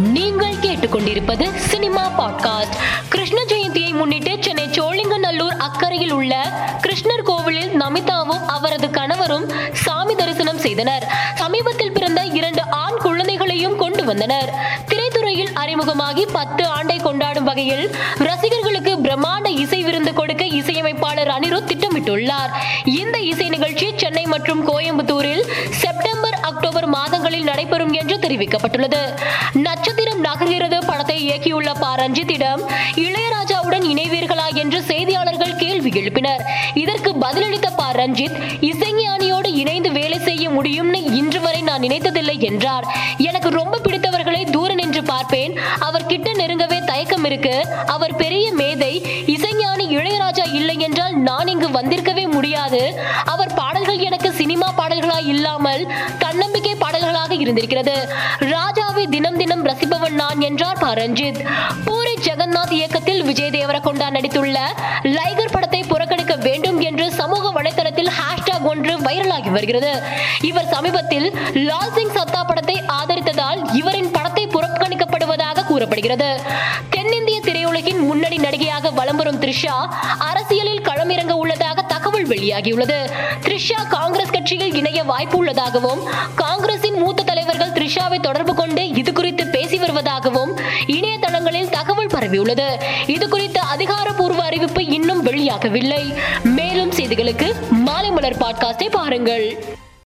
நீங்கள் கேட்டுக்கொண்டிருப்பது cinema podcast. Krishna ஜெயந்தியை முன்னிட்டு சென்னை சோழிங்கநல்லூர் அக்கறையில் உள்ள கிருஷ்ணர் கோவிலில் நமிதாவும் அவரது கணவரும் சாமி தரிசனம் செய்தனர். சமீபத்தில் பிறந்த இரண்டு ஆண் குழந்தைகளையும் கொண்டு வந்தனர். திரைத்துறையில் அறிமுகமாகி பத்து ஆண்டை கொண்டாடும் வகையில் ரசிகர்களுக்கு பிரம்மாண்ட இசை விருந்து கொடுக்க இசையமைப்பாளர் அனிருத் திட்டமிட்டுள்ளார். இந்த இசை நிகழ்ச்சி சென்னை மற்றும் கோயம்புத்தூரில் செப்டம்பர் நடைபெறும் என்று தெரிவிக்கப்பட்டுள்ளது. நட்சத்திரம் நகர்கிறது. படத்தை இயக்கியுள்ள ப. ரஞ்சித்திடம் இளையராஜாவுடன் இணைவீர்களா என்று செய்தியாளர்கள் கேள்வி எழுப்பினர். இதற்கு பதிலளித்த ப. ரஞ்சித் இசைஞானியோடு இணைந்து வேலை செய்ய முடியும்னு இன்று வரை நான் நினைத்ததில்லை என்றார். எனக்கு ரொம்ப பிடித்தவர்களை தூர நின்று பார்ப்பேன். அவர் கிட்ட நெருங்கவே தயக்கம் இருக்கு. அவர் பெரிய மேதை. இசைஞானி இளையராஜா இல்லை என்றால் நான் இங்கு வந்திருக்கவே முடியாது. அவர் பாடல்கள் எனக்கு சினிமா பாடல்களாய் இல்லாமல் தன்னம்பி இருந்திருக்கிறது. ராஜாவை தினம் தினம் ரசிப்பவன் நான் என்றார் பரஞ்சித். பூரி ஜெகநாத் இயக்கத்தில் விஜய் தேவரகொண்டா நடித்துள்ள லைகர் படத்தை புறக்கணிக்க வேண்டும் என்று சமூக வலைதளத்தில் ஹேஷ்டாக் ஒன்று வைரலாகி வருகிறது. இவர் சமீபத்தில் லால் சிங் சத்தா படத்தை ஆதரித்ததால் இவரின் படத்தை புறக்கணிக்கப்படுவதாக கூறப்படுகிறது. தென்னிந்திய திரையுலகின் முன்னணி நடிகையாக வலம் வரும் த்ரிஷா அரசியலில் களமிறங்க உள்ள வெளியாகியுள்ளது. த்ரிஷா காங்கிரஸ் கட்சியில் இணைய வாய்ப்பு உள்ளதாகவும் காங்கிரசின் மூத்த தலைவர்கள் த்ரிஷாவை தொடர்பு கொண்டு இது குறித்து பேசி வருவதாகவும் இணையதளங்களில் தகவல் பரவியுள்ளது. இது குறித்த அதிகாரப்பூர்வ அறிவிப்பு இன்னும் வெளியாகவில்லை. மேலும் செய்திகளுக்கு மாலை மலர் பாட்காஸ்டை பாருங்கள்.